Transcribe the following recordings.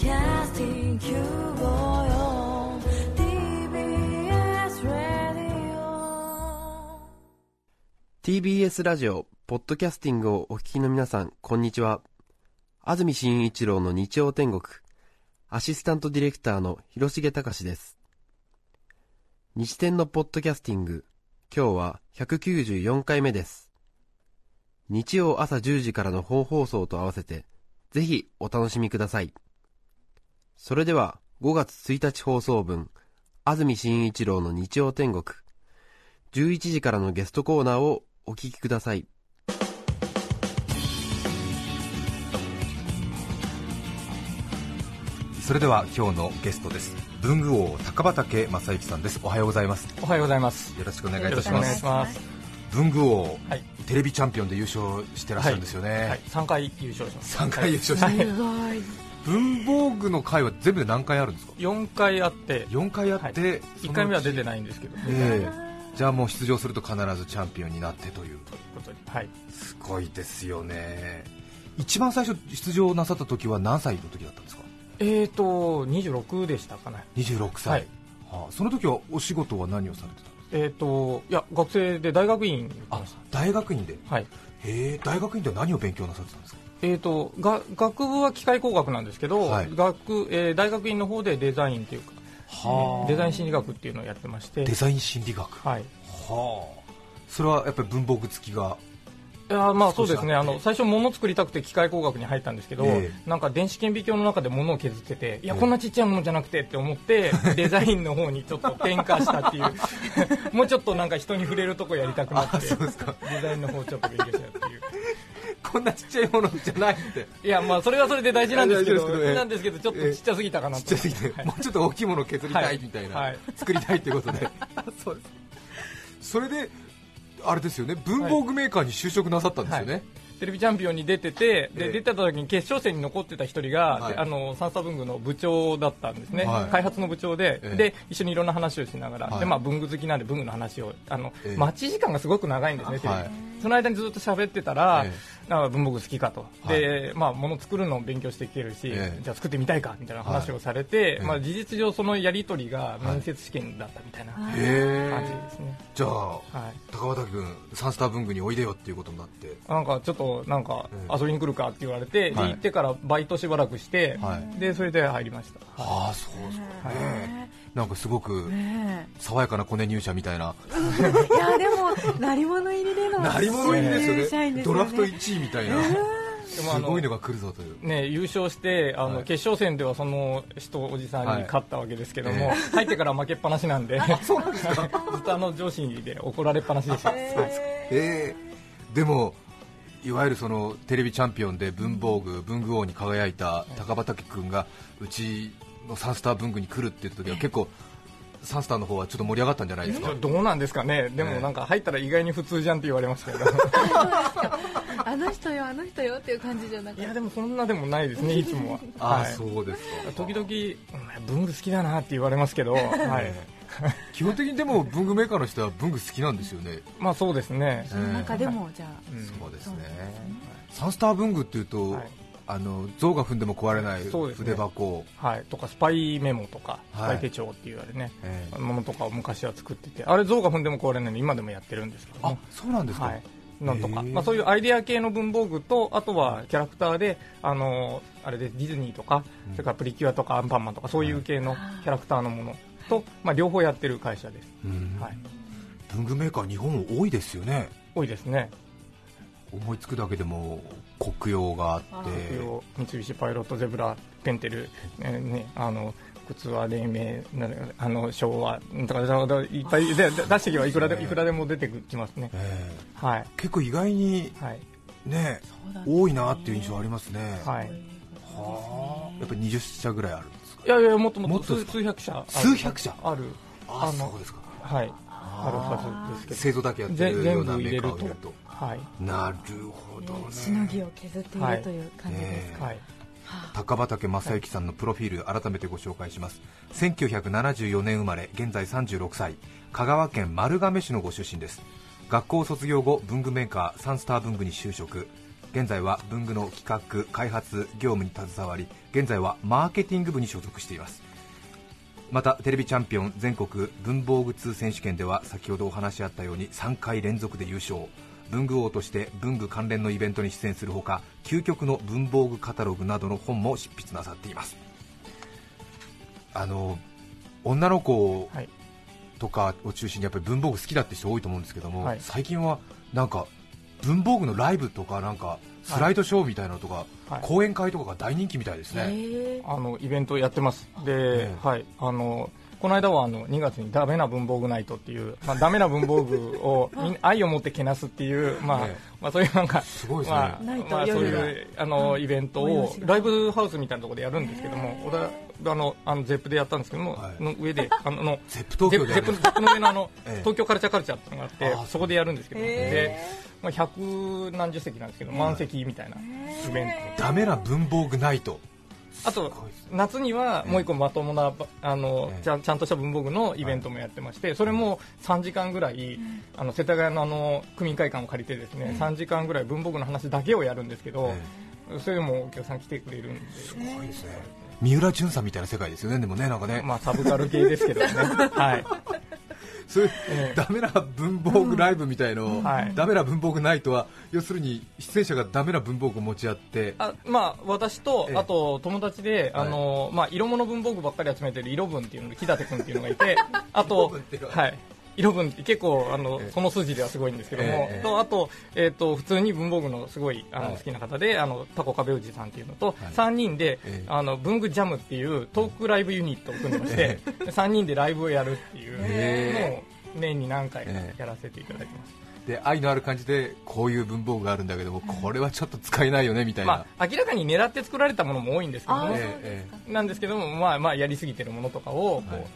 Podcasting 954 TBS Radio TBS ラジオ、ポッドキャスティングをお聞きの皆さん、こんにちは。安住紳一郎の日曜天国、アシスタントディレクターの広重隆です。日天のポッドキャスティング、今日は194回目です。日曜朝10時からの本放送と合わせて、ぜひお楽しみください。それでは、5月1日放送分、安住紳一郎の日曜天国、11時からのゲストコーナーをお聞きください。それでは今日のゲストです。文具王高畑正幸さんです。おはようございます。おはようございます。よろしくお願いいよろしくお願いたします。します。文具王、はい。テレビチャンピオンで優勝してらっしゃるんですよね、はい、三回優勝します。3回優勝して、はい文房具の回は全部で何回あるんですか？四回あって、4回あって、一回目は出てい、ないんですけど、ええ。じゃあもう出場すると必ずチャンピオンになってという。ということで、はい。すごいですよね。一番最初出場なさった時は何歳の時だったんですか？えーと二十六でしたかね。26歳、はい。はあ、その時はお仕事は何をされてたんですか？えーといや学生で大学院あ大学院で。た。はい。へえ大学院では何を勉強なさってたんですか？えーとが学部は機械工学なんですけど、はい。学えー大学院の方でデザインというか、はあ。デザイン心理学っていうのをやってまして。デ、ザイン心理学。ははい。あ。それはやっぱり文房具付きがいやまあそうですね。あの最初物作りたくて機械工学に入ったんですけど、えなんか電子顕微鏡の中で物を削ってていやこんなちっちゃいものじゃなくてって思って デザインの方にちょっと転化したっていう。もうちょっとなんか人に触れるとこやりたくなってデザインの方ちょっと勉強したっていうこんなちっちゃいものじゃないって。いやまあそれはそれで大事なんですけどなんですけどちょっとちっちゃすぎたかなと。ちっちゃすぎて、もうちょっと大きいものを削りたいみたいな、はい。はい。作りたいってことで。そうです。それであれですよね文房具メーカーに就職なさったんですよね、はい。テレビチャンピオンに出てて、でええ。出てた時に決勝戦に残ってた一人が、はい。であのサンスタ文具の部長だったんですね、はい。開発の部長で、ええ。で一緒にいろんな話をしながら、はい。でまあ、文具好きなんで文具の話をあの、ええ。待ち時間がすごく長いんですね、テレビ。はい。その間にずっと喋ってたら、えなんか文房具好きかと、はい。でまあ、物作るのを勉強していけるし、ええ。じゃあ作ってみたいかみたいな話をされて、ええ。まあ、事実上、そのやり取りが面接試験だったみたいな感じですね。じゃあはい。高畑君サンスター文具においでよっていうことになって。なんかちょっとなんかええ。遊びに来るかって言われて、ではい。行ってからバイトしばらくして、はい。でそれで入りました、ああそうですか、はい。ねなんかすごくね爽やかなコネ入社みたいな。えいやでも鳴り物入りでの鳴り物入りですよね。ドラフトね1位みたいな。すごいのが来るぞという。ね、優勝してあの、はい。決勝戦ではその人おじさんはいに勝ったわけですけども、え入ってから負けっぱなしなんで ずっとあの上司で怒られっぱなしでした、はい。えーでもいわゆるそのテレビチャンピオンで文房具文具王に輝いた高畑君がうちのサンスター文具に来るって言った時は結構サンスターの方はちょっと盛り上がったんじゃないですか？どうなんですかね？でもなんか入ったら意外に普通じゃんって言われましたけど。あの人よあの人よっていう感じじゃなくて。いやでもそんなでもないですねいつもは。ああ、はい。そうですか。時々うん文具好きだなって言われますけど、はい。え え基本的にでも文具メーカーの人は文具好きなんですよね、まあそうですね、その中でもじゃあ。うん。そうですね。サンスター文具っていうと、はいあの象が踏んでも壊れない筆箱、はい、とかスパイメモとか、スはい。パイ手帳っていうあれね、ええ。ものとかを昔は作ってて。あれ象が踏んでも壊れないので今でもやってるんですけどあもそうなんですか、はい。なんとか、まあ、そういうアイデア系の文房具とあとはキャラクターであのあれでディズニーとか、それからプリキュアとかアンパンマンとかそういう系のキャラクターのものと、まあ、両方やってる会社です、うん。はい、文具メーカー日本多いですよね。多いですね思いつくだけでも国用があって。三菱パイロットゼブラペンテル、えーね、あの靴は黎明なあの昭和とかだからいっぱいでで出していけばいくらでいくらでも出てきますね。ええはい。結構意外にはい。ねそうだ多いなっていう印象ありますね、はい。はあ。やっぱり20社ぐらいあるんですか？いやいやもっともっと数もっとですか？数百社数百社？ある。ああのそうですか。はい。あるはずですけ製造だけやってぜるようなメ全部入れるとーカーを見るとはい。なるほどね。しのぎを削っているという感じですか、はい。高畑正幸さんのプロフィール改めてご紹介します。1974年生まれ現在36歳香川県丸亀市のご出身です。学校卒業後文具メーカーサンスター文具に就職。現在は文具の企画開発業務に携わり現在はマーケティング部に所属しています。またテレビチャンピオン全国文房具通選手権では先ほどお話しあったように3回連続で優勝文具王として文具関連のイベントに出演するほか究極の文房具カタログなどの本も執筆なさっています。あの女の子はいとかを中心にやっぱり文房具好きだって人多いと思うんですけども、はい。最近はなんか文房具のライブとかなんかスライドショーみたいなのとか、はい。講演会とかが大人気みたいですね、えあのイベントやってます。で、ええ。はい。あのこの間はあの2月にダメな文房具ナイトっていう、まあ、ダメな文房具を 愛を持ってけなすっていう、まあええ。まあ、そういうなんかすごいですね。まあナイトまあ、そういうあのイベントをライブハウスみたいなところでやるんですけども、小田あのあのゼップでやったんですけども、はい。の上で あののゼップ東京でゼップゼップの上のあの、ええ。東京カルチャーカルチャーっていうのがあってそこでやるんですけど、へで、まあ、百何十席なんですけど満席みたいなイベント。ダメな文房具ナイトあと夏にはもう一個まともなあのええちゃんちゃんとした文房具のイベントもやってましてそれも3時間ぐらいあの世田谷のあの区民会館を借りてですね3時間ぐらい文房具の話だけをやるんですけどそれでもお客さん来てくれるんで。すごいですね。三浦淳さんみたいな世界ですよねでもねなんかね、まあサブカル系ですけどね。はいそういう、ええ。ダメな文房具ライブみたいの、はい。ダメな文房具ナイトは要するに出演者がダメな文房具を持ち合って。あまあ私とええ。あと友達であのまあ色物文房具ばっかり集めてる色分っていうので木立君っていうのがいて あ色とはい色分って結構あのええ。その筋ではすごいんですけども。ええとあとえっと普通に文房具のすごいあはい。の好きな方であのタコ壁氏さんっていうのとはい。3人でええ。あの文具ジャムっていうトークライブユニットを組んでましてえ3人でライブをやるっていうへのを年に何回かええやらせていただきます。で愛のある感じでこういう文房具があるんだけどもこれはちょっと使えないよねみたいな、まあ明らかに狙って作られたものも多いんですけどもなんですけども、まあ、まあやりすぎてるものとかをこう、はい。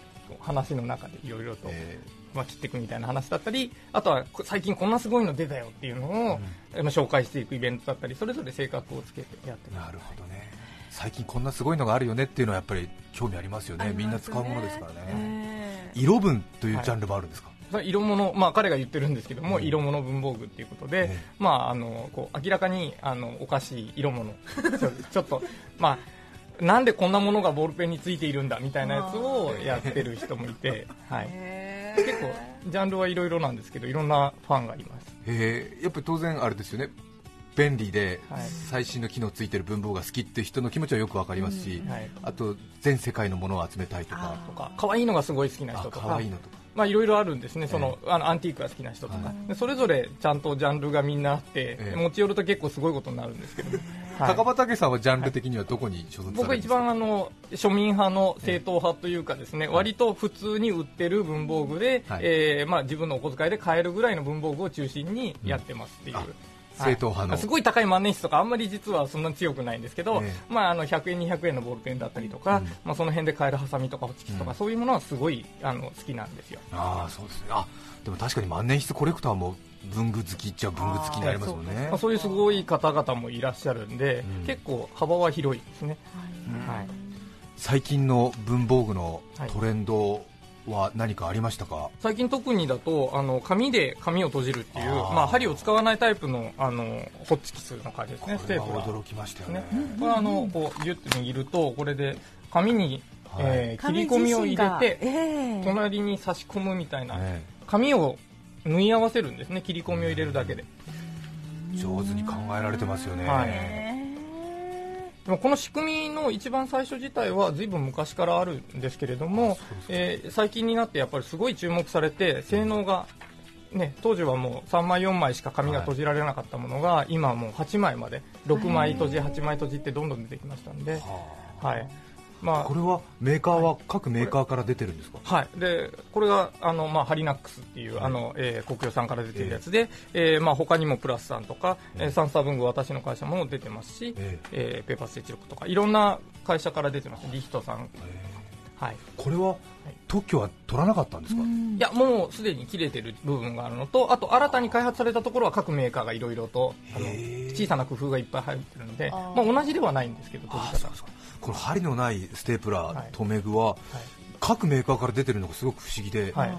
話の中でいろいろと、えまあ、切っていくみたいな話だったりあとはこ最近こんなすごいの出たよっていうのを、まあ紹介していくイベントだったりそれぞれ性格をつけてやってます。ーなるほどね。最近こんなすごいのがあるよねっていうのはやっぱり興味ありますよね。ね。みんな使うものですからね、え色分というジャンルもあるんですか、それ色物、まあ、彼が言ってるんですけども、うん。色物文房具っていうことで、ええ。まあ、あのこう明らかにあのおかしい色物。ちょっと、まあ、なんでこんなものがボールペンについているんだみたいなやつをやってる人もいて、はい、へ結構ジャンルはいろいろなんですけどいろんなファンがいます。えーやっぱり当然あれですよね。便利ではい。最新の機能ついてる文房具が好きっていう人の気持ちはよくわかりますし、はい。あと全世界のものを集めたいとか。とか可愛いのがすごい好きなあ人とか。可愛いのとかまあいろいろあるんですね。その、あのアンティークが好きな人とか、はでそれぞれちゃんとジャンルがみんなあって、ええ。持ち寄ると結構すごいことになるんですけど、は い高畑さんはジャンル的にはどこに所属さ僕は一番あの庶民派の正統派というかですね、割と普通に売ってる文房具で、はい。えーまあ、自分のお小遣いで買えるぐらいの文房具を中心にやってますっていう、うん正統派の。すごい高い万年筆とかあんまり実はそんなに強くないんですけど、えまあ、あの100円200円のボールペンだったりとか、うん。まあ、その辺で買えるハサミとかホチキスとか、うん。そういうものはすごいあの好きなんですよ。ああそうですね。あでも確かに万年筆コレクターも文具好きっちゃ文具好きになりますもんね。まあ、そういうすごい方々もいらっしゃるんで、うん。結構幅は広いですね、はい。最近の文房具のトレンドは何かありましたか、最近特にだとあの紙で紙を閉じるっていうまあ、針を使わないタイプのあのホッチキスの感じですね。ステープラー驚きましたよね。ね。これあのこうギュッと握るとこれで紙に、はい。えー切り込みを入れて、ええ隣に差し込むみたいな、ね紙を縫い合わせるんですね。切り込みを入れるだけで。上手に考えられてますよね、はい。えでもこの仕組みの一番最初自体は随分昔からあるんですけれども、えー最近になってやっぱりすごい注目されて性能が、ね、当時はもう3枚4枚しか紙が閉じられなかったものが、今はもう8枚まで6枚閉じ8枚閉じってどんどん出てきましたんで、はいまあ。これはメーカーは各メーカーから出てるんですか、はい、でこれがあの、まあ、ハリナックスっていう、あのえー国用さんから出てるやつで、えーまあ、他にもプラスさんとか、えーサンスター文具私の会社も出てますし、ええ。ーペーパーステッチロックとかいろんな会社から出てますリヒトさん、はい、これは特許は取らなかったんですか、いやもうすでに切れてる部分があるのとあと新たに開発されたところは各メーカーがいろいろとあの小さな工夫がいっぱい入ってるのでまあ、同じではないんですけど閉じ方あそうそうこの針のないステープラー、はい。留め具は、各メーカーから出てるのがすごく不思議で、はい。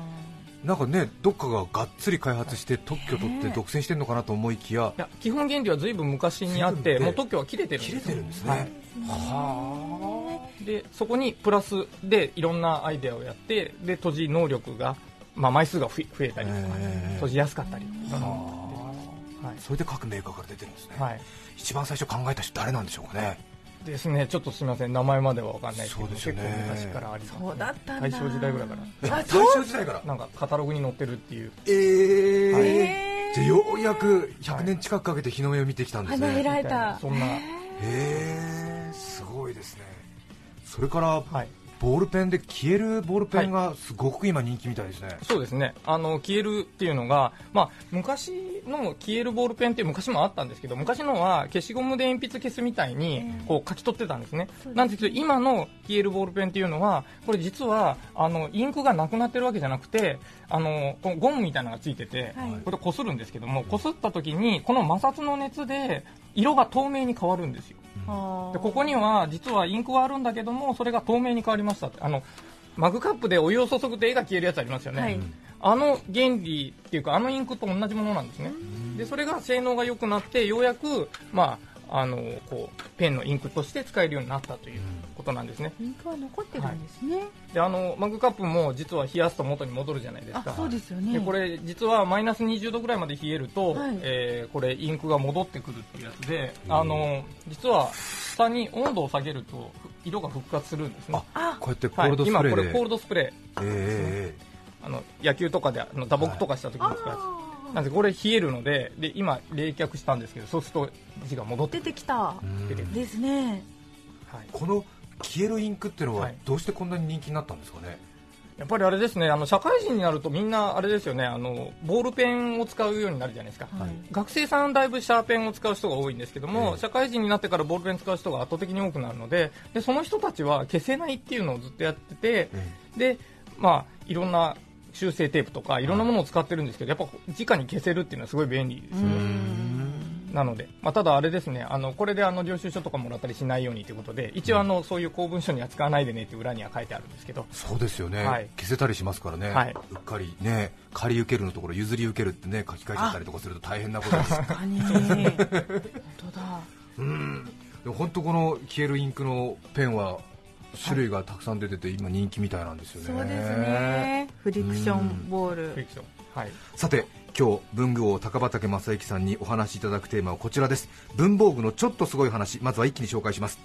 なんかねどっかががっつり開発して特許取って独占してるのかなと思いきやいや基本原理はずいぶん昔にあってもう特許は切れてるんです切れてるんですね、はい。はでそこにプラスでいろんなアイデアをやってで閉じ能力が、まあ、枚数が増え増えたりとか、閉じやすかったりとか、あ。はい。それで各メーカーから出てるんですね、はい、一番最初考えた人誰なんでしょうかねですね。ちょっとすみません。名前までは分かんないですけど。結構昔からあります、ね、そうだったんだ大正時代ぐらいから。あ大正時代から。なんかカタログに載ってるっていう。えー。はいようやく100年近くかけて日の目を見てきたんですね、花開いそんな、へえすごいですね。それからはい、ボールペンで消えるボールペンがすごく今人気みたいですね、そうですね。あの消えるっていうのが、まあ、昔の消えるボールペンって昔もあったんですけど昔のは消しゴムで鉛筆消すみたいにこう書き取ってたんですね、そうです。なんですけど今の消えるボールペンっていうのはこれ実はあのインクがなくなってるわけじゃなくてあのこのゴムみたいなのがついてて、はい。これこするんですけどもこすった時にこの摩擦の熱で色が透明に変わるんですよでここには実はインクはあるんだけどもそれが透明に変わりましたあのマグカップでお湯を注ぐと絵が消えるやつありますよね、はい。あの原理っていうかあのインクと同じものなんですね。でそれが性能が良くなってようやく、まあ、あのこうペンのインクとして使えるようになったということなんですね。インクは残ってるんですね、であのマグカップも実は冷やすと元に戻るじゃないですか。あそうですよね。でこれ実はマイナス20度ぐらいまで冷えると、はい。えーこれインクが戻ってくるっていうやつで、あの実は下に温度を下げるとふ色が復活するんですね。あこうやってコはいールドスプレーで、今これコールドスプレー。えあの野球とかであの打撲とかした時に使うやつ、あなんでこれ冷えるのでで今冷却したんですけどそうすると字が戻っーて出てきた。出てくるですね。はい、この消えるインクっていうのははい。どうしてこんなに人気になったんですかね、やっぱりあれですねあの社会人になるとみんなあれですよねあのボールペンを使うようになるじゃないですか、はい。学生さんだいぶシャーペンを使う人が多いんですけども、ええ。社会人になってからボールペン使う人が圧倒的に多くなるのででその人たちは消せないっていうのをずっとやっててでまあいろんな修正テープとかい。ろんなものを使ってるんですけどやっぱ直に消せるっていうのはすごい便利です。よねなので、まあ、ただあれですねあのこれであの領収書とかもらったりしないようにということで一応あのそういう公文書には使わないでねって裏には書いてあるんですけど。そうですよね、はい。消せたりしますからね、はい。うっかりね借り受けるのところ譲り受けるってね書き換えちゃったりとかすると大変なことです。確かに。本当だ。うん。でも本当この消えるインクのペンは種類がたくさん出てて今人気みたいなんですよね。そうですね。フリクションボール。フリクション。はい。さて今日文具王高畑正幸さんにお話しいただくテーマはこちらです。文房具のちょっとすごい話まずは一気に紹介します。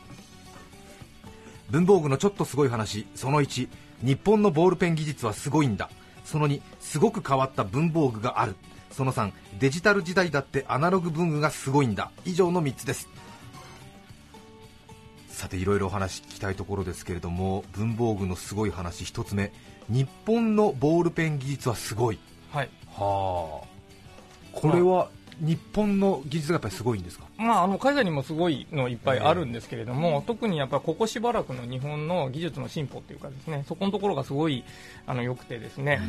文房具のちょっとすごい話その1日本のボールペン技術はすごいんだ。その2すごく変わった文房具がある。その3デジタル時代だってアナログ文具がすごいんだ。以上の3つですさていろいろお話聞きたいところですけれども文房具のすごい話1つ目。日本のボールペン技術はすごい。はい。はあ。これは日本の技術がやっぱりすごいんですか？まあ、あの海外にもすごいのいっぱいあるんですけれども、特にやっぱりここしばらくの日本の技術の進歩っていうかですねそこのところがすごいあの良くてですね、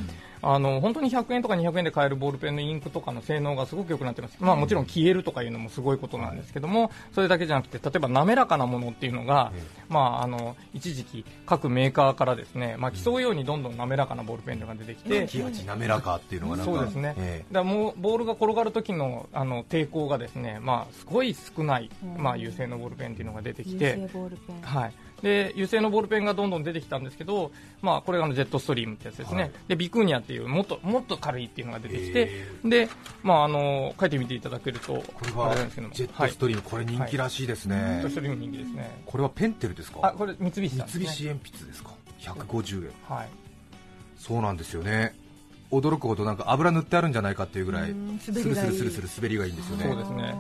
あの本当に100円とか200円で買えるボールペンのインクとかの性能がすごく良くなってます、まあ、もちろん消えるとかいうのもすごいことなんですけども、それだけじゃなくて例えば滑らかなものっていうのが、まあ、あの一時期各メーカーからですね、まあ、競うようにどんどん滑らかなボールペンが出てきて、キ八滑らかっていうのがそうですね、えだもうボールが転がる時のあの抵抗がですね、まあ、すごい少ない、まあ、油性のボールペンっていうのが出てきて油性ボールペン。はい、で油性のボールペンがどんどん出てきたんですけど、まあ、これがあのジェットストリームってやつですね、はい。でビクーニャっていうもっともっと軽いっていうのが出てきてへ、でまあ、あの書いてみていただけるとこれあはジェットストリーム、これ人気らしいですね、はい、ジェットストリーム人気ですね。これはペンテルですか？あこれ三菱ね。三菱鉛筆ですか？150円。はい。そうなんですよね驚くほどなんか油塗ってあるんじゃないかっていうぐらいうんスル滑りがいいスルスルスル滑りがいい。んですよね。そうですね。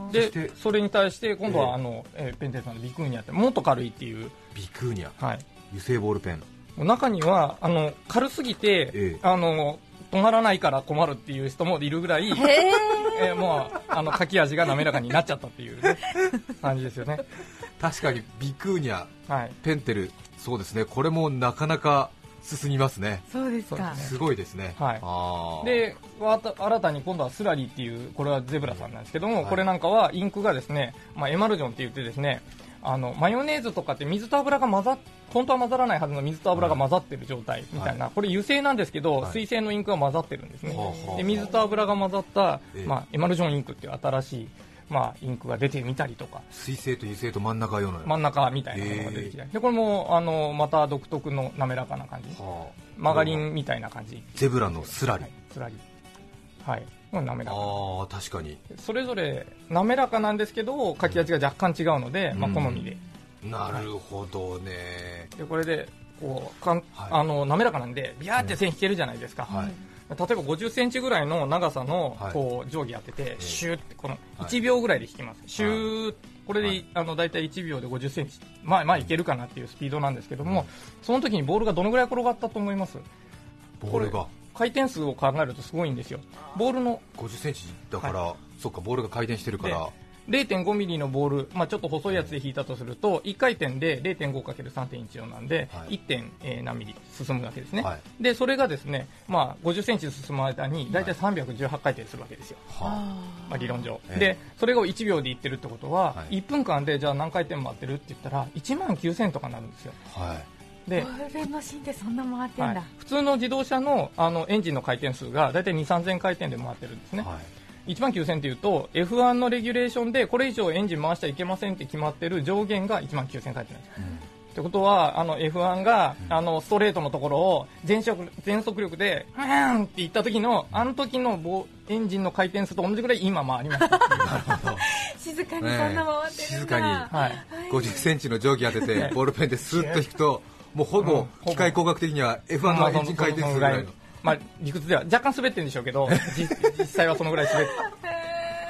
でそれに対して今度ええ。はあの、えーペンテルさんのビクーニャってもっと軽いっていう、ビクーニャ。はい、油性ボールペン。中にはあの軽すぎて、ええ。あの止まらないから困るっていう人もいるぐらい、へええーもうあの書き味が滑らかになっちゃったっていう、ね、感じですよね。確かにビクーニャはい。ペンテルそうですね。これもなかなか進みますね。そうですか。すすごいですね。はい。でわた新たに今度はスラリーっていうこれはゼブラさんなんですけども、はい。これなんかはインクがですね、まあ、エマルジョンって言ってですねあのマヨネーズとかって水と油が混ざっ本当は混ざらないはずの水と油が混ざってる状態みたいな、これ油性なんですけど、はい。水性のインクが混ざってるんですね、で水と油が混ざった、ええ。まあ、エマルジョンインクっていう新しい、まあ、インクが出てみたりとか。水性と油性と真ん中用の真ん中みたいなものが出てきたり。でこれもあのまた独特の滑らかな感じ。はあ。マガリンみたいな感じ。ゼブラのスラリ、はい、スラリ。はい。滑らか。ああ確かに。それぞれ滑らかなんですけど書き味が若干違うので、まあ、うん好みで。なるほどね、でこれでこうかん、はい。あの滑らかなんでビヤーって線引けるじゃないですか、はい例えば50センチぐらいの長さのはい。こう定規当てて、えシューってこのはい。1秒ぐらいで引きます、シューこれで、はい。あの大体1秒で50センチ。まあまあいけるかなっていうスピードなんですけども、その時にボールがどのぐらい転がったと思います？ボールが？回転数を考えるとすごいんですよ。ボールの50センチだから、そっかボールが回転してるから0.5ミリのボール、まあ、ちょっと細いやつで引いたとすると1回転で 0.5×3.14 なんで、はい。1. 点、えー何ミリ進むわけですね、はい。でそれがですね、まあ、50センチ進む間に大体318回転するわけですよ、はまあ、理論上、ええ。でそれを1秒でいってるってことは、はい。1分間でじゃあ何回転回ってるって言ったら1万9000とかなるんですよ。あはい。でボ、ールペンマシンってそんな回ってんだ、はい、普通の自動車のあのエンジンの回転数が大体2 3 0 0 0回転で回ってるんですね、はい1万9000っていうと F1 のレギュレーションでこれ以上エンジン回しちゃいけませんって決まってる上限が1万9000回転なんです。ってことはあの F1 が、あのストレートのところを全速全速力で「ふーん!」っていった時のあの時のボエンジンの回転数と同じぐらい今回ります、静かにそんな回ってるんだ、ねえ。静かに。はい、50センチの定規当ててボールペンでスッと引くともうほぼ機械工学的には F1 のエンジン回転数ぐらいのまあ、理屈では若干滑ってるんでしょうけど 実実際はそのぐらい滑っ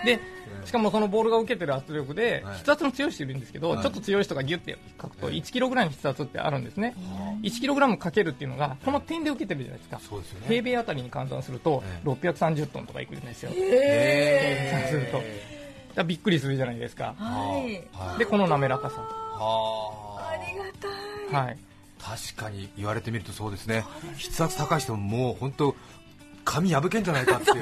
てでしかもそのボールが受けてる圧力ではい。筆圧の強い人いるんですけど、はい。ちょっと強い人がギュッて書くとはい1キロぐらいの筆圧ってあるんですね、1キログラムかけるっていうのがこの点で受けてるじゃないですか。すよね。平米あたりに換算するとえ630トンとかいくんですよ、え計算すると。だびっくりするじゃないですか。はい。はいでこの滑らかさ、はありがたい。はい、確かに言われてみるとそうですね。筆圧高い人ももう本当紙破けんじゃないかっていう。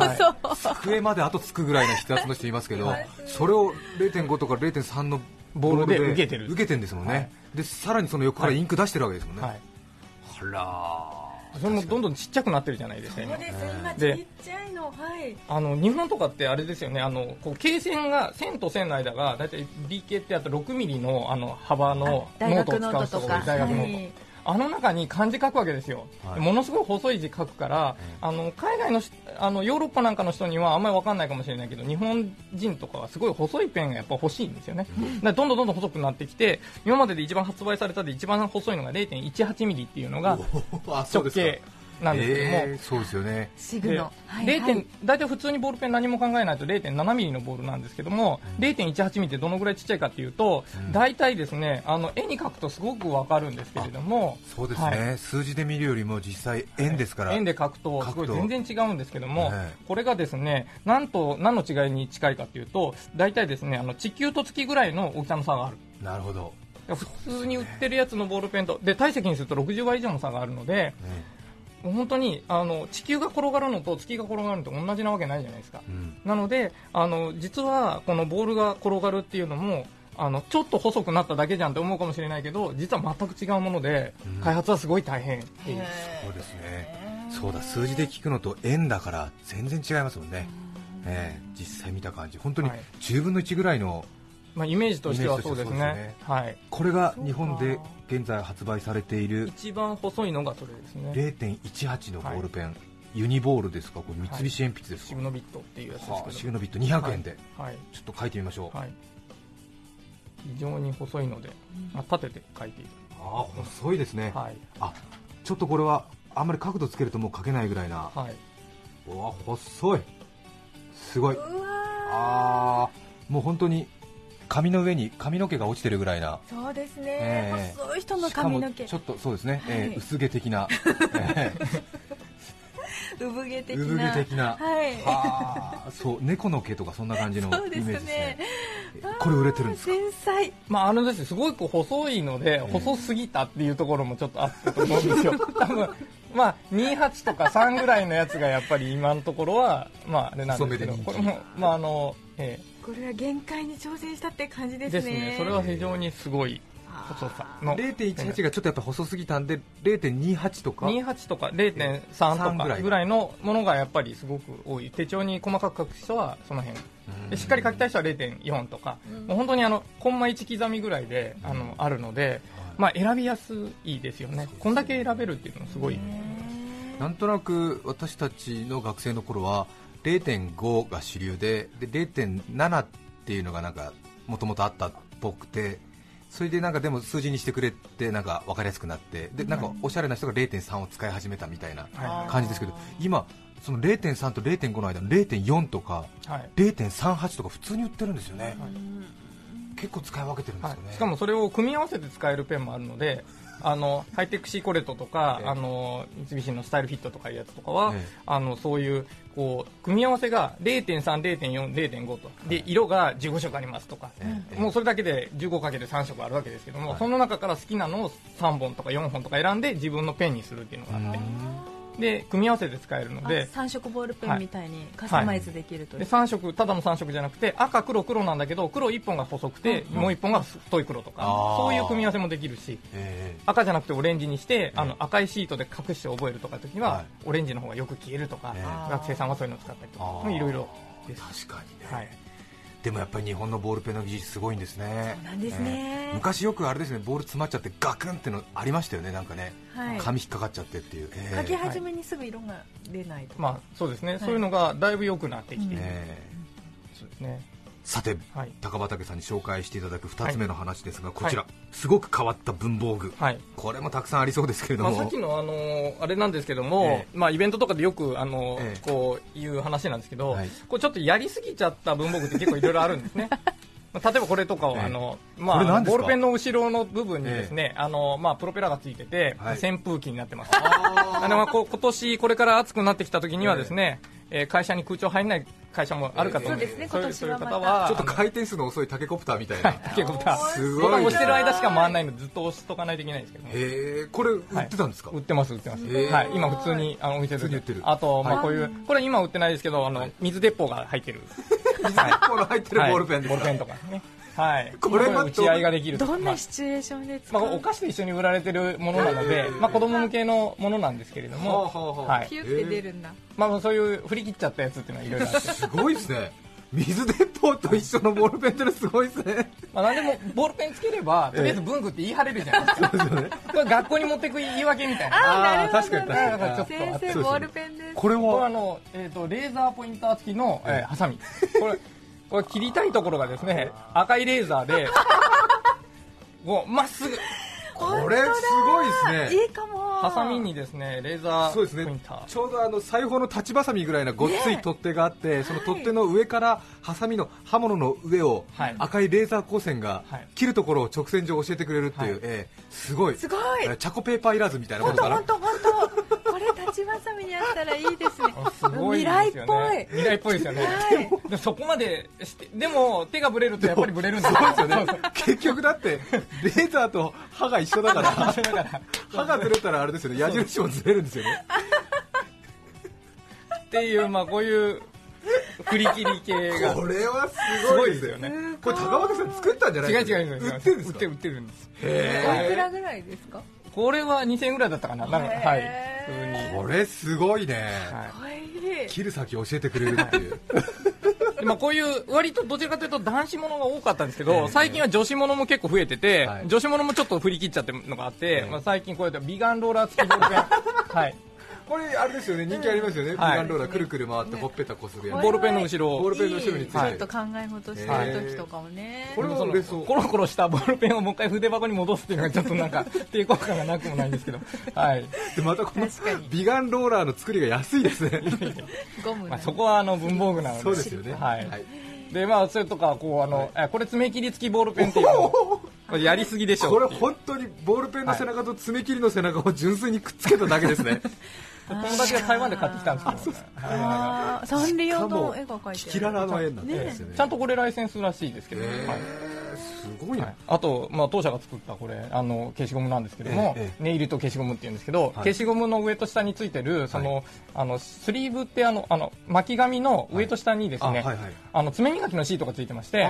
机まで後つくぐらいの筆圧の人いますけどそれを0.5とか0.3のボールで受けてる。受けてるんですもんね、はい。でさらにその横からインク出してるわけですもんね、はい、あらそれもどんどんちっちゃくなってるじゃないですか今。そうです。今でちっちゃいの。はい。あの日本とかってあれですよね。あのこう罫線が線と線の間が大体 B 系ってあと6ミリのあの幅のノ大ートを使う人が多い。大学ノート、はいあの中に漢字書くわけですよ、はい。ものすごい細い字書くから、あの海外のしあのヨーロッパなんかの人にはあんまり分かんないかもしれないけど日本人とかはすごい細いペンがやっぱ欲しいんですよね、だどんどんどんどん細くなってきて今までで一番発売されたで一番細いのが0.18ミリっていうのが直径なんですけども、えーそうですよね。でシグノ。はい0点はい。大体普通にボールペン何も考えないと0.7ミリのボールなんですけども、0.18ミリってどのぐらいちっちゃいかっていうと、うん。大体ですねあの絵に描くとすごくわかるんですけれども。そうですね、はい。数字で見るよりも実際円ですから、円で描くとすごい描くと。全然違うんですけども、ええこれがですねなんと何の違いに近いかっていうと大体ですねあの地球と月ぐらいの大きさの差がある。なるほど、普通に売ってるやつのボールペンとで体積にすると60倍以上の差があるのでね本当にあの地球が転がるのと月が転がるのと同じなわけないじゃないですか。うん。なのであの実はこのボールが転がるっていうのもあのちょっと細くなっただけじゃんって思うかもしれないけど実は全く違うもので、うん。開発はすごい大変っていう、そうですね。そうだ数字で聞くのと円だから全然違いますもんね、ええ実際見た感じ。本当にはい。10分の1ぐらいのまあ、イメージとしてはそうですねイメージとしてそうはい、これが日本で現在発売されている。一番細いのがそれですね。0.18のボールペン、ユニボールですか？これ三菱鉛筆ですか、シグノビットっていうやつですはあけどシグノビット200円で、はい、ちょっと書いてみましょう、はい、非常に細いので、まあ、立てて書いている、ああ細いですね、はい。あちょっとこれはあんまり角度つけるともう書けないぐらいな。はい、うわ細い。すごい。うわあーもう本当に髪の上に髪の毛が落ちてるぐらいな。ーそうですね、ええ。細い人の髪の毛。ちょっとそうですね、えーはい薄毛的な、え 産毛的ー産な毛的な、はい。はあそう猫の毛とかそんな感じのそうですね。イメージですね。これ売れてるんですか？繊細。まあ、あのですねすごく細いので、細すぎたっていうところもちょっとあったと思うんですよ、多分まあ、28とか3ぐらいのやつがやっぱり今のところは、まあ、あれなんですけど、これも、まああのえこれは限界に挑戦したって感じですね。ですね。それは非常にすごい細さの0.18がちょっとやっぱ細すぎたんで0.28とか。28とか0.3とぐらい。かぐらいのものがやっぱりすごく多い。手帳に細かく書く人はその辺。でしっかり書きたい人は0.4とか、もう本当にあのコンマ1刻みぐらいであのあるので、まあ、選びやすいですよね。こんだけ選べるっていうのもすごい。なんとなく私たちの学生の頃は0.5が主流でで0.7っていうのがなんかもともとあったっぽくてそれでなんかでも数字にしてくれってなんか分かりやすくなってでなんかおしゃれな人が0.3を使い始めたみたいなはい。感じですけど今その0.3と0.5の間の0.4とかはい。0.38とか普通に売ってるんですよね、結構使い分けてるんですよね、はい、しかもそれを組み合わせて使えるペンもあるのであのハイテクシーコレットとか、ええ。あの三菱のスタイルフィットとかいうやつとかは、ええ。あのそういうこう組み合わせが0.3、0.4、0.5と。で色が15色ありますとか、ええ。もうそれだけで 15×3 色あるわけですけども、はい。その中から好きなのを3本とか4本とか選んで自分のペンにするっていうのがあって、で組み合わせて使えるので3色ボールペンみたいにカスタマイズできるという、で3色ただの3色じゃなくて赤黒黒なんだけど黒1本が細くて、もう1本が太い黒とかそういう組み合わせもできるしえ。赤じゃなくてオレンジにして、あの赤いシートで隠して覚えるとか時には、はい。オレンジの方がよく消えるとか、ええ。学生さんはそういうのを使ったりとかいろいろです、ー確かにね、はい、でもやっぱり日本のボールペンの技術すごいんですね。そうなんですね。えー昔よくあれですねボール詰まっちゃってガクンってのありましたよねなんかね、はい。紙引っかかっちゃってっていう、えー書き始めにすぐ色が出ないとか、まあそうですね、そういうのがだいぶ良くなってきている、え。ーそうですねさて、はい。高畑さんに紹介していただく2つ目の話ですが、こちら、はすごく変わった文房具、はい。これもたくさんありそうですけれどまあ、も、さっきの、あのーあれなんですけども、ええ。まあ、イベントとかでよく、あのーええ。こういう話なんですけど、はい。こうちょっとやりすぎちゃった文房具って結構いろいろあるんですね。まあ例えばこれとかあのまあ、ボールペンの後ろの部分にですね、あのまあ、プロペラがついてて、はい。扇風機になってます。あのまあこう今年これから暑くなってきた時にはですね、えー会社に空調入らない会社もあるかと。思うんですそうですねそういう今年はまたそういう方はちょっと回転数の遅いタケコプターみたいな、タケコプター。すボタンごい。押してる間しか回らないのでずっと押しとかないといけないんですけど。もへえこれ売ってたんですか、売ってます売ってます、はい、今普通にあのお店で。普通に売ってる。あと、まあ、はい。こういうこれ今売ってないですけどあの、はい。水鉄砲が入ってる。水鉄砲の入ってるボールペンですか、はい。ボールペンとかねはい。これは打ち合いができると。どんまあなシチュエーションで使まあ、う、お菓子と一緒に売られてるものなので、まあ、子供向けのものなんですけれども、はあはあはあ。はい。ピュって出るんだ、まあ、そういう振り切っちゃったやつっていうのはいろいろあって、すごいですね。水鉄砲と一緒のボールペンってすごいですね。まあ、何でもボールペンつければとりあえず文具って言い張れるじゃないですか、これ学校に持ってく言い訳みたいな。あーなるほど確かにだからちょっと先生ボールペンです。これこれはあはの、えー、とレーザーポインター付きの、えーハサミ。これこれ切りたいところがですね赤いレーザーで こうまっすぐ。これすごいですね。いいかもハサミにですねレーザそうですね。ちょうどあの裁縫の立ちばさみぐらいなごっつい取っ手があって、その取っ手の上からハサミの刃物の上をはい。赤いレーザー光線がはい。切るところを直線上教えてくれるっていう、はい。ええすごい。すごい。えーチャコペーパーいらずみたいなこ本とかな。当本当本当。これ立ちばさみにあったらいいですね。すごいですよね。未来っぽい。ですよね、はいでそこまでしてでも手がブレるとやっぱりブレるんで。すよそうですよね。結局だってレーザーと刃が一緒だから。だから。刃がずれたらあれですよね。矢印もずれるんですよね。っていうまあこういう振り切り系が。これはすごいですよね。これ高畑さん作ったんじゃない違うですか？違う違う売ってるんですか？売ってる売ってるんです。おいくらぐらいですか？これは2000円ぐらいだったかな。なんかはい。これすごいね、はい。切る先教えてくれるっていうで まあ、こういう割とどちらかというと男子ものが多かったんですけど、ええ最近は女子ものも結構増えてて、はい。女子ものもちょっと振り切っちゃってるのがあって、ええ。まあ、最近こうやって美顔ローラー付きボールペン、はい、これあれですよね人気ありますよね、はい。ビガンローラーくるくる回ってほっぺたこするやつ。ボールペンの後ろ。ボールペンの後ろについて。ちょっと考え事してる時とかもね、これはそのコロコロしたボールペンをもう一回筆箱に戻すっていうのがちょっとなんか抵抗感がなくもないんですけど、はい。でまたこのビガンローラーの作りが安いですね。ゴムのまあ、そこはあの文房具なので。そうですよね。はい。でまあ、それとかこうあの、えこれ爪切り付きボールペンっていうのをこれやりすぎでしょこれ本当にボールペンの背中と爪切りの背中を純粋にくっつけただけですね 友達が台湾で買ってきたんですけど、サンリオの絵が描いてキララの絵になってるんですよね。ちゃんとこれライセンスらしいですけど、すごいな、はい。あと、まあ、当社が作ったこれあの消しゴムなんですけども、ええネイルと消しゴムっていうんですけど、はい。消しゴムの上と下についてるその、あのスリーブってあのあの巻き紙の上と下にですね、あはいはい。あの爪磨きのシートがついてまして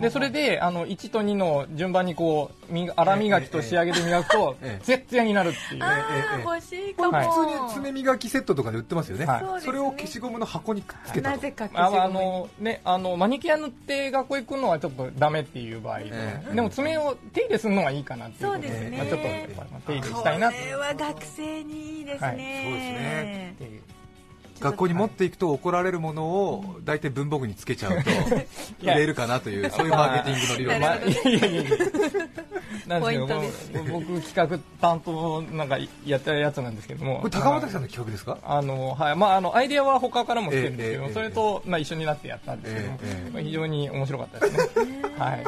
でそれであの1と2の順番にこうみ粗磨きと仕上げで磨くとええツヤッツヤになるっていう、あええー欲しいかも、はい。普通に爪磨きセットとかで売ってますよね、はい。そうですね。それを消しゴムの箱にくっつけたと。なぜかああ消しゴムのね、あのマニキュア塗って学校行くのはちょっとダメっていう場合、ええでも爪を手入れするのはいいかなっていうことそうですね。まあ、ちょっと手入れしたいなこれは学生にいいですね、はいそうですね。っていう学校に持っていくと怒られるものを大体文房具につけちゃうと 売れるかなというそういうマーケティングの理論。まあ、いやいやいやなんですけどポイントです。もう僕企画担当なんかやってるやつなんですけども。これ高畑さんの企画ですか？あのはい。まあ、あのアイデアは他からも来てるんですけど、それと、まあ、一緒になってやったんですけども、ええええ。まあ、非常に面白かったですね、はい、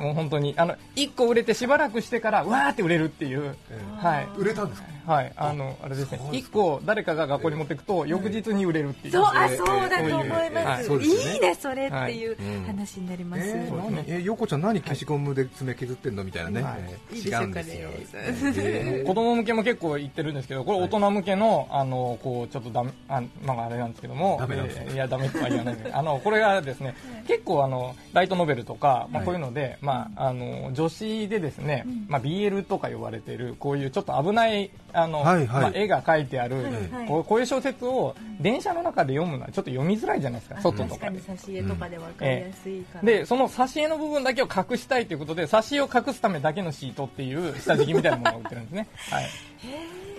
もう本当にあの1個売れてしばらくしてからわーって売れるっていう、はい。売れたんですか？はい、あのあれですね。そうです1個誰かが学校に持っていくと翌日に売れるっていう、そうあええそうだと思いはます、いそうですよね。いいねそれっていううん話になります、え横ちゃん何消しゴムで爪削ってんのみたいなね、違うんですよ、えー。子供向けも結構言ってるんですけどこれ大人向けのあのこうちょっとダメあまああれなんですけども。いやダメとは言わないであのこれがですね結構あのライトノベルとか、まあ、はい。こういうので、まあ、あの女子でですね、まあ、BL とか呼ばれてるこういうちょっと危ないあの、はいはい。まあ、絵が描いてある、はいこうこういう小説を電車の中で読むのはちょっと読みづらいじゃないですか外とかで。確かに。挿絵とかで分かりやすいから、でその挿絵の部分だけを隠したいということで挿絵を隠すためだけのシートっていう下敷きみたいなものを売ってるんですね、はい。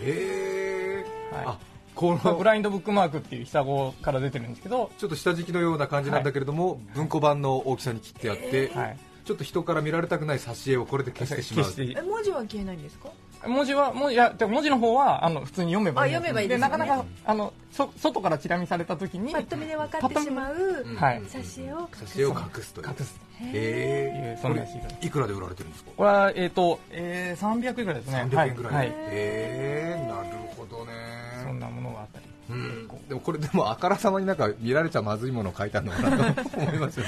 えー。はい。あこまあのブラインドブックマークっていう下語から出てるんですけど、ちょっと下敷きのような感じなんだけれども、文庫版の大きさに切ってあって、はい、ちょっと人から見られたくない挿絵をこれで消してしまう。文字は消えないんですか？文字はもういや文字の方はあの普通に読めばいいんあ読めばいいですよね。なかなかあのそ外からチラ見された時にパッと見で分かってしまうんはい。挿絵を挿絵を隠すという。隠す。えー、そこれんなシートいくらで売られてるんですか？これはえっ、と、えー、300円ぐらいですね。300円ぐらい、はい、はい。えー、なるほどね。そんなものがあったり。うん、でもこれでもあからさまになんか見られちゃまずいものを書いてあるのかなと思いますよ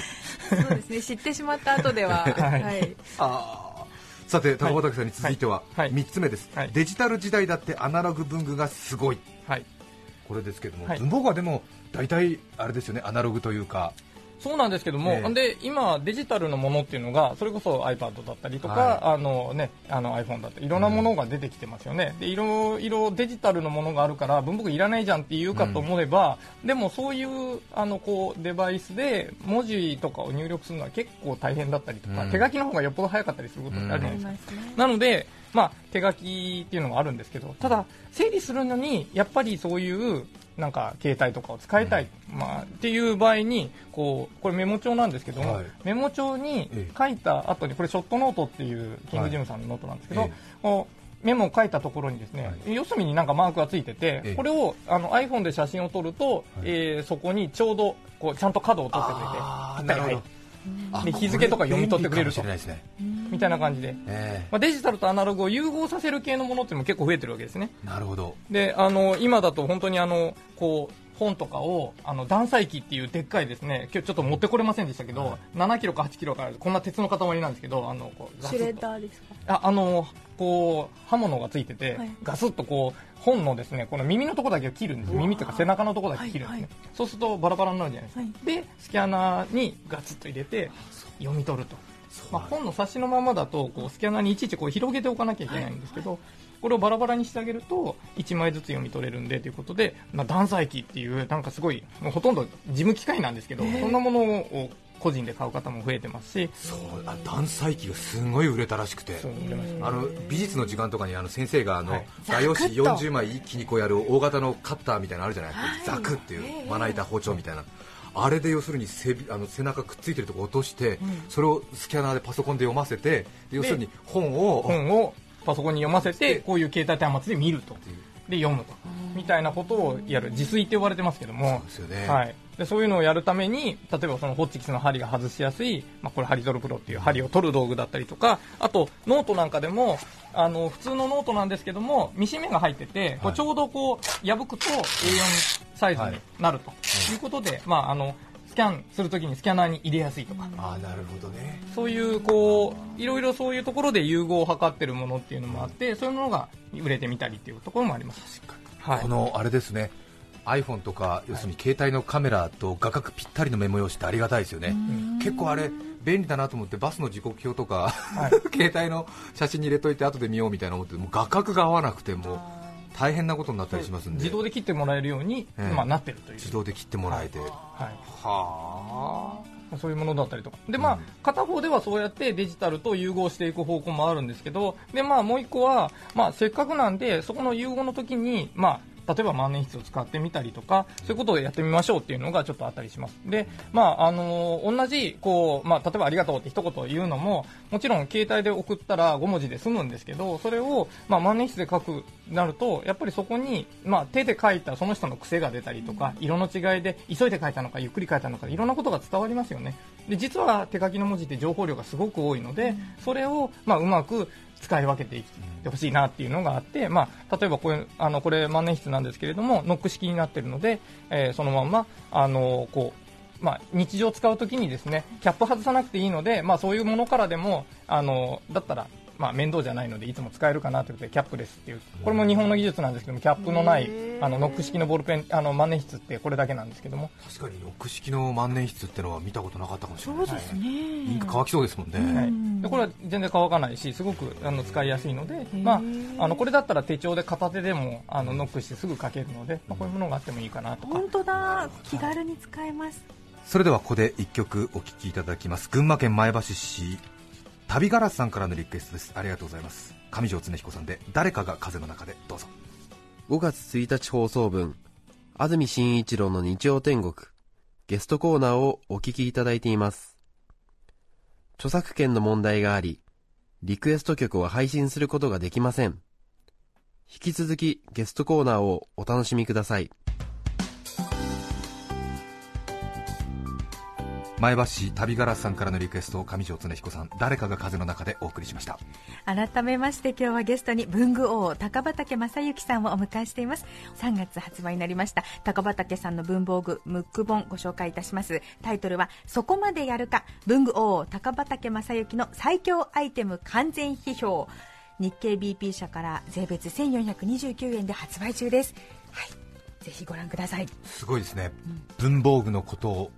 そうですね。知ってしまった後では。はい。はい。あーさて高畑さんに続いてははい。3つ目です、はい。デジタル時代だってアナログ文具がすごい。はい。これですけども、はい。文房具はでも大体あれですよねアナログというかそうなんですけども、ええ。で今、デジタルのものっていうのがそれこそ iPad だったりとか、はい。あのね、あの iPhone だったりいろんなものが出てきてますよね、でいろいろデジタルのものがあるから文房具いらないじゃんって言うかと思えば、でもそういうあのこうデバイスで文字とかを入力するのは結構大変だったりとか、うん。手書きの方がよっぽど早かったりすることってあるじゃないですか。なので、まあ、手書きっていうのがあるんですけどただ整理するのにやっぱりそういうなんか携帯とかを使いたい、まあ、っていう場合にこうこれメモ帳なんですけども、はい。メモ帳にええ。書いた後にこれショットノートっていうキングジムさんのノートなんですけど、ええ。こうメモを書いたところにですね、四隅になんかマークがついてて、ええ。これをあの iPhone で写真を撮ると、えーそこにちょうどこうちゃんと角を取ってくれて。ぴったり入るあで日付とか読み取ってくれると。これ便利かもしれないですね、みたいな感じで、えまあ、デジタルとアナログを融合させる系のものっていうのも結構増えてるわけですね。えなるほど。であの今だと本当にあのこう本とかをあの断裁機っていうでっかいですね。今日ちょっと持ってこれませんでしたけど、7キロか8キロかあるこんな鉄の塊なんですけどあのこうシュレッダーですか？ああのこう刃物がついてて、はい。ガスッとこう本のですねこの耳のところだけを切るんです耳というか背中のところだけ切るんですね、はい。そうするとバラバラになるじゃないですか、はい。でスキャナーにガツッと入れて読み取ると。まあ、本の冊子のままだとこうスキャナーにいちいちこう広げておかなきゃいけないんですけど、これをバラバラにしてあげると1枚ずつ読み取れるんでということで、まあ、断裁機っていうなんかすごいもうほとんど事務機械なんですけど、そんなものを個人で買う方も増えてますし。そうあ断裁機がすごい売れたらしくて。そう売れましたあの美術の時間とかにあの先生があの、はい。画用紙ザクッと。40枚一気にこうやる大型のカッターみたいなのあるじゃない、ザクっていうまな板包丁みたいな、あれで要するに背びあの背中くっついてるとこ落として、それをスキャナーでパソコンで読ませてで要するに本を本をパソコンに読ませてこういう携帯端末で見ると。で読むと。みたいなことをやる。自炊って呼ばれてますけども。そうですよね。はい、でそういうのをやるために例えばそのホッチキスの針が外しやすい、まあ、これハリトルプロっていう針を取る道具だったりとかあとノートなんかでもあの普通のノートなんですけどもミシン目が入ってて、こうちょうどこう破くと A4 サイズになると。い。うことで、まああのスキャンするときにスキャナーに入れやすいとか、ああなるほどね。そういうこういろいろそういうところで融合を図ってるものっていうのもあってそういうものが売れてみたりっていうところもあります。はいこのあれですね iPhone とか要するに携帯のカメラと画角ぴったりのメモ用紙ってありがたいですよね。結構あれ便利だなと思ってバスの時刻表とか、携帯の写真に入れといて後で見ようみたいな思ってもう画角が合わなくても大変なことになったりしますんで。自動で切ってもらえるように、ええ。まあ、なってるという。自動で切ってもらえて、はい。はそういうものだったりとか。で、まあ、片方ではそうやってデジタルと融合していく方向もあるんですけどで、まあ、もう一個は、まあ、せっかくなんでそこの融合の時に、まあ、例えば万年筆を使ってみたりとかそういうことをやってみましょうっていうのがちょっとあったりします。で、まああの同じこう、まあ、例えばありがとうって一言言うのももちろん携帯で送ったら5文字で済むんですけどそれを、まあ、万年筆で書くなるとやっぱりそこに、まあ、手で書いたその人の癖が出たりとか色の違いで急いで書いたのかゆっくり書いたのかいろんなことが伝わりますよね。で実は手書きの文字って情報量がすごく多いので、それを、まあ、うまく使い分けていってほしいなっていうのがあって、まあ、例えばこれあのこれ万年筆なんですけれどもノック式になっているので、えーそのままあのこう、まあ、日常使うときにですねキャップ外さなくていいので、まあ、そういうものからでもあのだったら、まあ、面倒じゃないのでいつも使えるかなということでキャップレスっていう。これも日本の技術なんですけどもキャップのないあのノック式のボールペンあの万年筆ってこれだけなんですけども。確かにロック式の万年筆ってのは見たことなかったかもしれない。そうですね。インク乾きそうですもんね、はい。ん。でこれは全然乾かないしすごくあの使いやすいので、ー。まあ、あのこれだったら手帳で片手でもあのノックしてすぐ書けるので、まあ、こういうものがあってもいいかなとか。本当だ。気軽に使えます。それではここで1曲お聴きいただきます。群馬県前橋市旅ガラスさんからのリクエストですありがとうございます上条恒彦さんで誰かが風の中でどうぞ5月1日放送分、安住紳一郎の日曜天国、ゲストコーナーをお聞きいただいています。著作権の問題があり、リクエスト曲を配信することができません。引き続きゲストコーナーをお楽しみください。前橋市旅ガラスさんからのリクエストを上条恒彦さん誰かが風の中でお送りしました。改めまして今日はゲストに文具王高畑正幸さんをお迎えしています。3月発売になりました。高畑さんの文房具ムック本ご紹介いたします。タイトルは「そこまでやるか文具王高畑正幸の最強アイテム完全批評」日経 BP 社から税別1429円で発売中です。はい。ぜひご覧ください。すごいですね、文房具のことを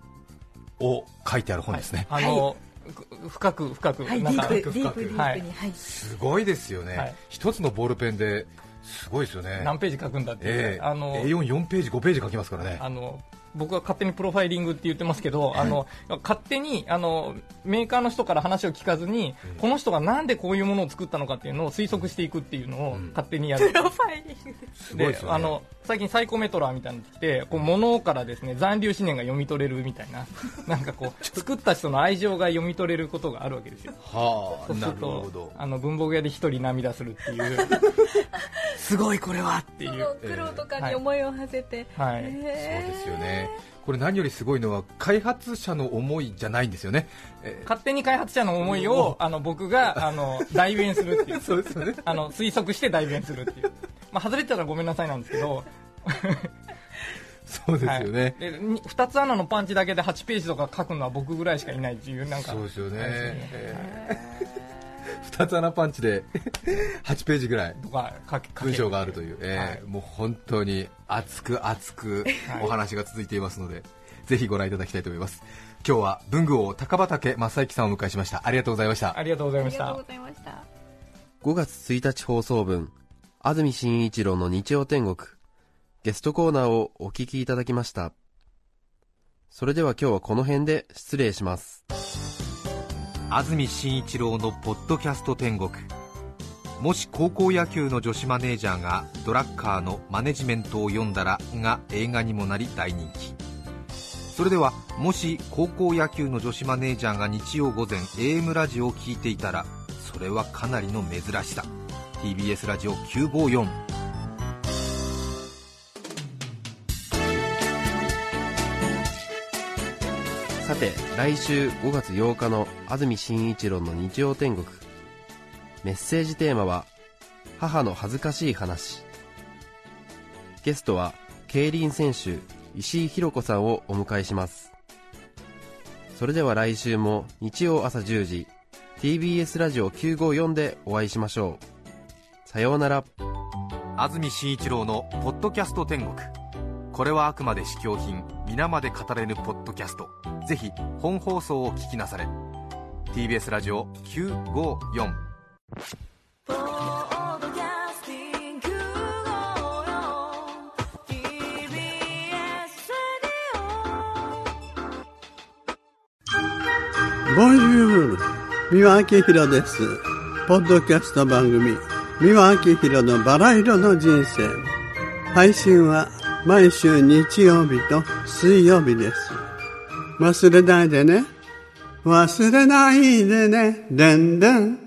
書いてある本ですね、あの、く深く深く、はい。デなんかィープディープディープに、ははい。いすごいですよね、はい。一つのボールペンですごいですよね。何ページ書くんだってええ。あの A44 ページ5ページ書きますからね。あの僕は勝手にプロファイリングって言ってますけど、あの勝手にあのメーカーの人から話を聞かずに、この人がなんでこういうものを作ったのかっていうのを推測していくっていうのをうん。勝手にやる。プロファイリング。すごいですよね。あの最近サイコメトラーみたいなのが来てこう物からですね残留思念が読み取れるみたいな。なんかこう作った人の愛情が読み取れることがあるわけですよ。はあなそうするとるほど。あの文房具屋で一人涙するっていう。すごいこれはっていそう苦労とかに思いを馳せて、はい。そうですよねこれ何よりすごいのは開発者の思いじゃないんですよね、え勝手に開発者の思いをあの僕があの代弁するっていう。そうですよね。あの推測して代弁するっていう、まあ、外れてたらごめんなさいなんですけど。そうですよね、はい、でに2つ穴のパンチだけで8ページとか書くのは僕ぐらいしかいないっていうなんか。そうですよね、あれですえー、2つ穴パンチで 8ページぐらい文章があるという、えーはもう本当に熱く熱くお話が続いていますので、ぜひご覧いただきたいと思います。今日は文具王高畑正幸さんをお迎えしました。ありがとうございました。ありがとうございました。ありがとうございました。5月1日放送分、安住紳一郎の日曜天国、ゲストコーナーをお聞きいただきました。それでは今日はこの辺で失礼します。安住紳一郎のポッドキャスト天国。もし高校野球の女子マネージャーがドラッカーのマネジメントを読んだらが映画にもなり大人気。それではもし高校野球の女子マネージャーが日曜午前 AM ラジオを聞いていたらそれはかなりの珍しさ。TBS ラジオ954さて、来週5月8日の安住紳一郎の日曜天国。メッセージテーマは、母の恥ずかしい話。ゲストは、競輪選手、石井宏子さんをお迎えします。それでは来週も日曜朝10時 TBS ラジオ954でお会いしましょうさようなら安住紳一郎の「ポッドキャスト天国」これはあくまで試供品皆まで語れぬポッドキャストぜひ本放送を聞きなされ TBS ラジオ954ボンジュール三輪明宏です。ポッドキャスト番組、三輪明宏のバラ色の人生。配信は毎週日曜日と水曜日です。忘れないでね。忘れないでね。でんでん。